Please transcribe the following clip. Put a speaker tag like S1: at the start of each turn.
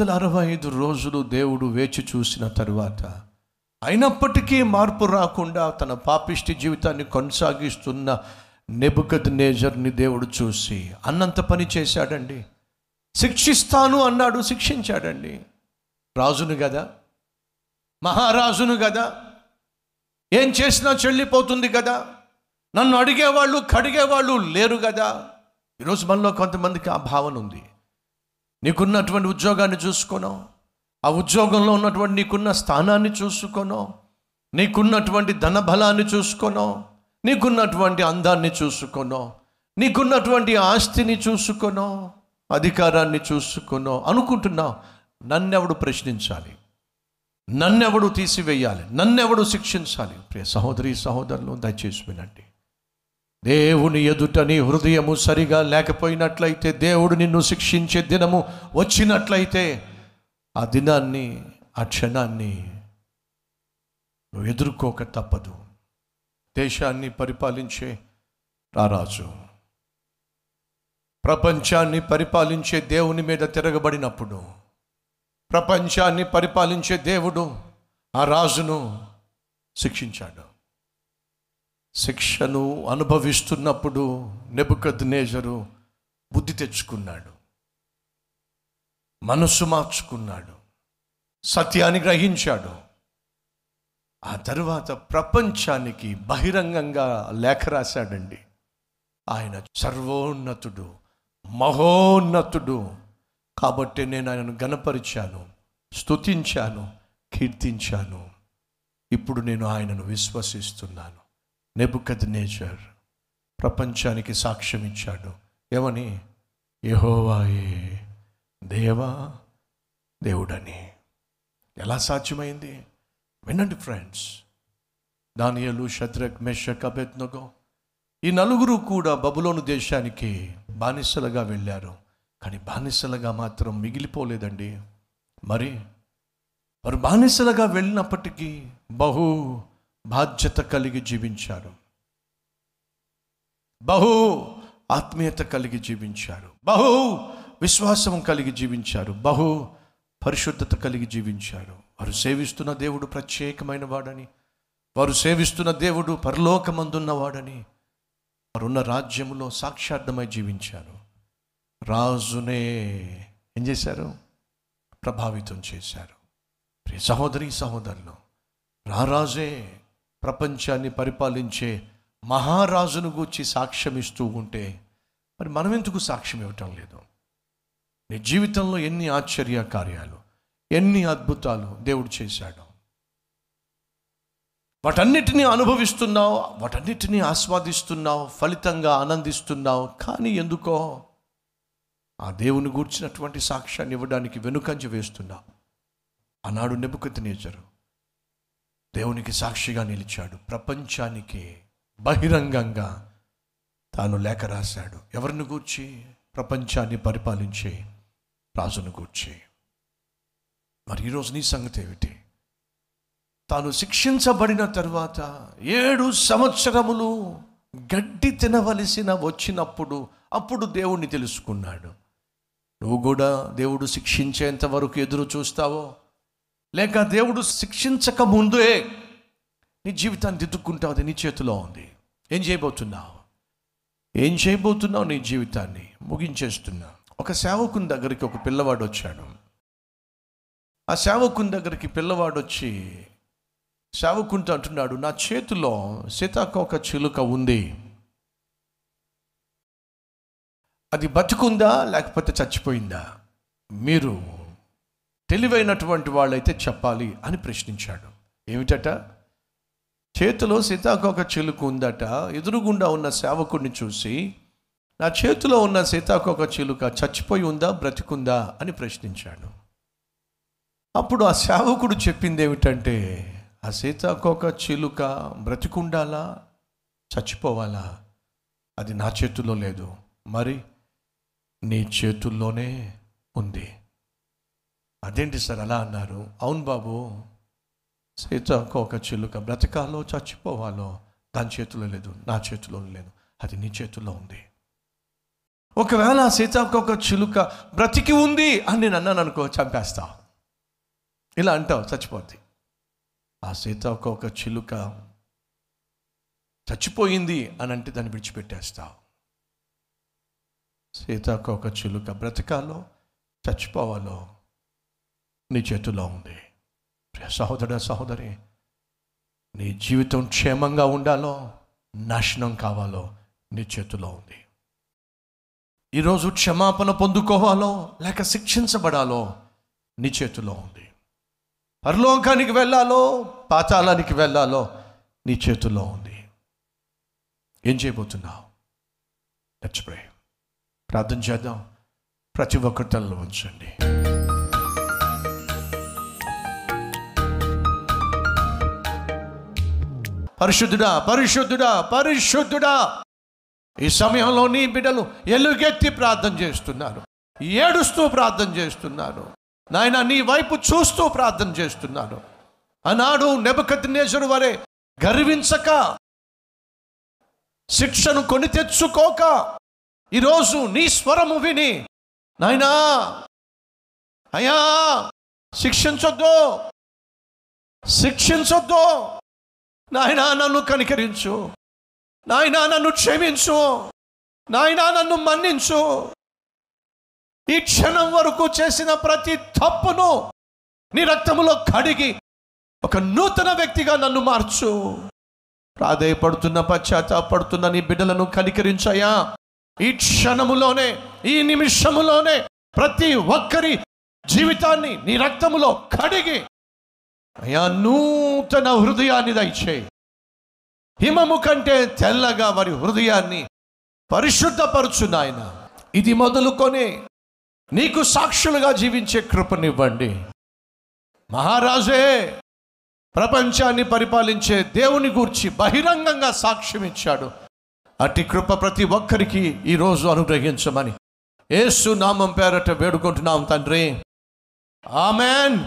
S1: వందల అరవై ఐదు రోజులు దేవుడు వేచి చూసిన తరువాత అయినప్పటికీ మార్పు రాకుండా తన పాపిష్టి జీవితాన్ని కొనసాగిస్తున్న నెబుకద్ నేజర్ని దేవుడు చూసి అన్నంత పని చేశాడండి. శిక్షిస్తాను అన్నాడు శిక్షించాడండి. రాజును కదా మహారాజును కదా ఏం చేసినా చెల్లిపోతుంది కదా నన్ను అడిగేవాళ్ళు కడిగేవాళ్ళు లేరు కదా ఈరోజు మనలో కొంతమందికి ఆ భావన ఉంది. నీకున్నటువంటి ఉద్యోగాన్ని చూసుకోను ఆ ఉద్యోగంలో ఉన్నటువంటి నీకున్న స్థానాన్ని చూసుకోను నీకున్నటువంటి ధనబలాన్ని చూసుకోను నీకున్నటువంటి అందాన్ని చూసుకోను నీకున్నటువంటి ఆస్తిని చూసుకోను అధికారాన్ని చూసుకోను అనుకుంటున్నావు నన్నెవడు ప్రశ్నించాలి? నన్నెవడు తీసివేయాలి? నన్నెవడు శిక్షించాలి? ప్రియ సహోదరి సహోదరులు దయచేసి వినండి. దేవుని ఎదుట నీ హృదయము సరిగా లేకపోయినట్లయితే దేవుడు నిన్ను శిక్షించే దినము వచ్చినట్లయితే ఆ దినాన్ని ఆ క్షణాన్ని నువ్వు ఎదుర్కోక తప్పదు. దేశాన్ని పరిపాలించే రారాజు ప్రపంచాన్ని పరిపాలించే దేవుని మీద తిరగబడినప్పుడు ప్రపంచాన్ని పరిపాలించే దేవుడు ఆ రాజును శిక్షించాడు. శిక్షను అనుభవిస్తున్నప్పుడు నెబుకద్ నేజరు బుద్ధి తెచ్చుకున్నాడు. మనస్సు మార్చుకున్నాడు. సత్యాన్ని గ్రహించాడు. ఆ తరువాత ప్రపంచానికి బహిరంగంగా లేఖ రాశాడండి. ఆయన సర్వోన్నతుడు మహోన్నతుడు. కాబట్టి నేను ఆయనను గణపరిచాను స్తుతించాను కీర్తించాను. ఇప్పుడు నేను ఆయనను విశ్వసిస్తున్నాను. నెబుకద్ నేచర్ ప్రపంచానికి సాక్ష్యం ఇచ్చాడు. ఏమని? యహోవాయే దేవా దేవుడని. ఎలా సాధ్యమైంది? వినండి ఫ్రెండ్స్ దానియలు షద్రక్ మెషక్ అబెద్నగో ఈ నలుగురు కూడా బబులోను దేశానికి బానిసలుగా వెళ్ళారు. కానీ బానిసలుగా మాత్రం మిగిలిపోలేదండి. మరి వారు బానిసలుగా వెళ్ళినప్పటికీ బహు బాధ్యత కలిగి జీవించారు. బహు ఆత్మీయత కలిగి జీవించారు. బహు విశ్వాసం కలిగి జీవించారు. బహు పరిశుద్ధత కలిగి జీవించారు. వారు సేవిస్తున్న దేవుడు ప్రత్యేకమైన వాడని వారు సేవిస్తున్న దేవుడు పరలోకమందున్నవాడని వారున్న రాజ్యములో సాక్షార్థమై జీవించారు. రాజునే ఏం చేశారు? ప్రభావితం చేశారు. ప్రియ సహోదరి సహోదరులు రారాజే ప్రపంచాన్ని పరిపాలించే మహారాజును గూర్చి సాక్ష్యం ఇస్తూ ఉంటే మరి మనం ఎందుకు సాక్ష్యం ఇవ్వటం లేదు? నీ జీవితంలో ఎన్ని ఆశ్చర్య కార్యాలు ఎన్ని అద్భుతాలు దేవుడు చేశాడు? వాటన్నిటినీ అనుభవిస్తున్నావు వాటన్నిటినీ ఆస్వాదిస్తున్నావు ఫలితంగా ఆనందిస్తున్నావు కానీ ఎందుకో ఆ దేవుని గూర్చినటువంటి సాక్ష్యాన్ని ఇవ్వడానికి వెనుకంజ వేస్తున్నావు. ఆనాడు నెబుకతినేజరు దేవునికి సాక్షిగా నిలిచాడు. ప్రపంచానికి బహిరంగంగా తాను లేఖ రాశాడు. ఎవరిని గూర్చి? ప్రపంచాన్ని పరిపాలించే రాజును గూర్చి. మరి ఈరోజు నీ సంగతి ఏమిటి? తాను శిక్షించబడిన తర్వాత ఏడు సంవత్సరములు గడ్డి తినవలసిన వచ్చినప్పుడు అప్పుడు దేవుణ్ణి తెలుసుకున్నాడు. నువ్వు కూడా దేవుడు శిక్షించేంత వరకు ఎదురు చూస్తావో? లేక దేవుడు శిక్షించక ముందే నీ జీవితాన్ని దిద్దుకుంటావు అది నీ చేతిలో ఉంది. ఏం చేయబోతున్నావు? ఏం చేయబోతున్నావు నీ జీవితాన్ని? ముగించేస్తున్నా. ఒక సేవకుని దగ్గరికి ఒక పిల్లవాడు వచ్చాడు. ఆ సేవకుని దగ్గరికి పిల్లవాడు వచ్చి సేవకుంటూ అంటున్నాడు నా చేతిలో సీతాకోక చిలుక ఉంది. అది బతుకుందా? లేకపోతే చచ్చిపోయిందా? మీరు తెలివైనటువంటి వాళ్ళైతే చెప్పాలి అని ప్రశ్నించాడు. ఏమిటట? చేతిలో సీతాకోక చిలుక ఉందట. ఎదురుగుండా ఉన్న సేవకుడిని చూసి నా చేతిలో ఉన్న సీతాకోక చిలుక చచ్చిపోయి ఉందా బ్రతికుందా అని ప్రశ్నించాడు. అప్పుడు ఆ సేవకుడు చెప్పింది ఏమిటంటే ఆ సీతాకోక చిలుక బ్రతికుండాలా? చచ్చిపోవాలా? అది నా చేతుల్లో లేదు. మరి నీ చేతుల్లోనే ఉంది. అదేంటి సార్ అలా అన్నారు? అవును బాబు. సీతాకోక చిలుక బ్రతకాలో చచ్చిపోవాలో దాని చేతిలో లేదు నా చేతిలో లేదు. అది నీ చేతిలో ఉంది. ఒకవేళ ఆ సీతాకోక చిలుక బ్రతికి ఉంది అని నేను అన్నాను అనుకో చంపేస్తా. ఇలా అంటావు చచ్చిపోద్ది. ఆ సీతాకోక చిలుక చచ్చిపోయింది అని అంటే దాన్ని విడిచిపెట్టేస్తావు సీతాకోక చిలుక బ్రతకాలో చచ్చిపోవాలో నీ చేతిలో ఉంది. సహోదర సహోదరి నీ జీవితం క్షేమంగా ఉండాలో నాశనం కావాలో నీ చేతిలో ఉంది. ఈరోజు క్షమాపణ పొందుకోవాలో లేక శిక్షించబడాలో నీ చేతిలో ఉంది. పరలోకానికి వెళ్ళాలో పాతాళానికి వెళ్ళాలో నీ చేతుల్లో ఉంది. ఏం చేయబోతున్నావు? నచ్చిపోయి ప్రార్థన చేద్దాం. ప్రతి ఒక్కరి తలలో ఉంచండి పరిశుద్ధుడా పరిశుద్ధుడా పరిశుద్ధుడా. ఈ సమయంలో నీ బిడ్డలు ఎలుగెత్తి ప్రార్థన చేస్తున్నారు. ఏడుస్తూ ప్రార్థన చేస్తున్నారు. నాయన నీ వైపు చూస్తూ ప్రార్థన చేస్తున్నారు. అన్నాడు నెబకతినేశ్వరు వరే గర్వించక శిక్షను కొని తెచ్చుకోక ఈరోజు నీ స్వరము విని నాయనా అయ్యా శిక్షించొద్దు శిక్షించొద్దు. నాయనా నన్ను కనికరించు. నాయనా నన్ను క్షమించు. నాయనా నన్ను మన్నించు. ఈ క్షణం వరకు చేసిన ప్రతి తప్పును నీ రక్తములో కడిగి ఒక నూతన వ్యక్తిగా నన్ను మార్చు. ప్రాధేయపడుతున్న పశ్చాత్తాపడుతున్న నీ బిడ్డలను కనికరించయ్యా. ఈ క్షణములోనే ఈ నిమిషములోనే ప్రతి ఒక్కరి జీవితాన్ని నీ రక్తములో కడిగి అయ్యా నూతన హృదయాన్ని దయచేయి హిమము కంటే తెల్లగా వారి హృదయాన్ని పరిశుద్ధపరచు నాయన. ఇది మొదలుకొని నీకు సాక్షులుగా జీవించే కృపనివ్వండి. మహారాజే ప్రపంచాన్ని పరిపాలించే దేవుని గూర్చి బహిరంగంగా సాక్ష్యం ఇచ్చాడు. అట్టి కృప ప్రతి ఒక్కరికి ఈరోజు అనుగ్రహించమని. ఏసు నామం పేరట వేడుకుంటున్నాం తండ్రి. ఆమెన్.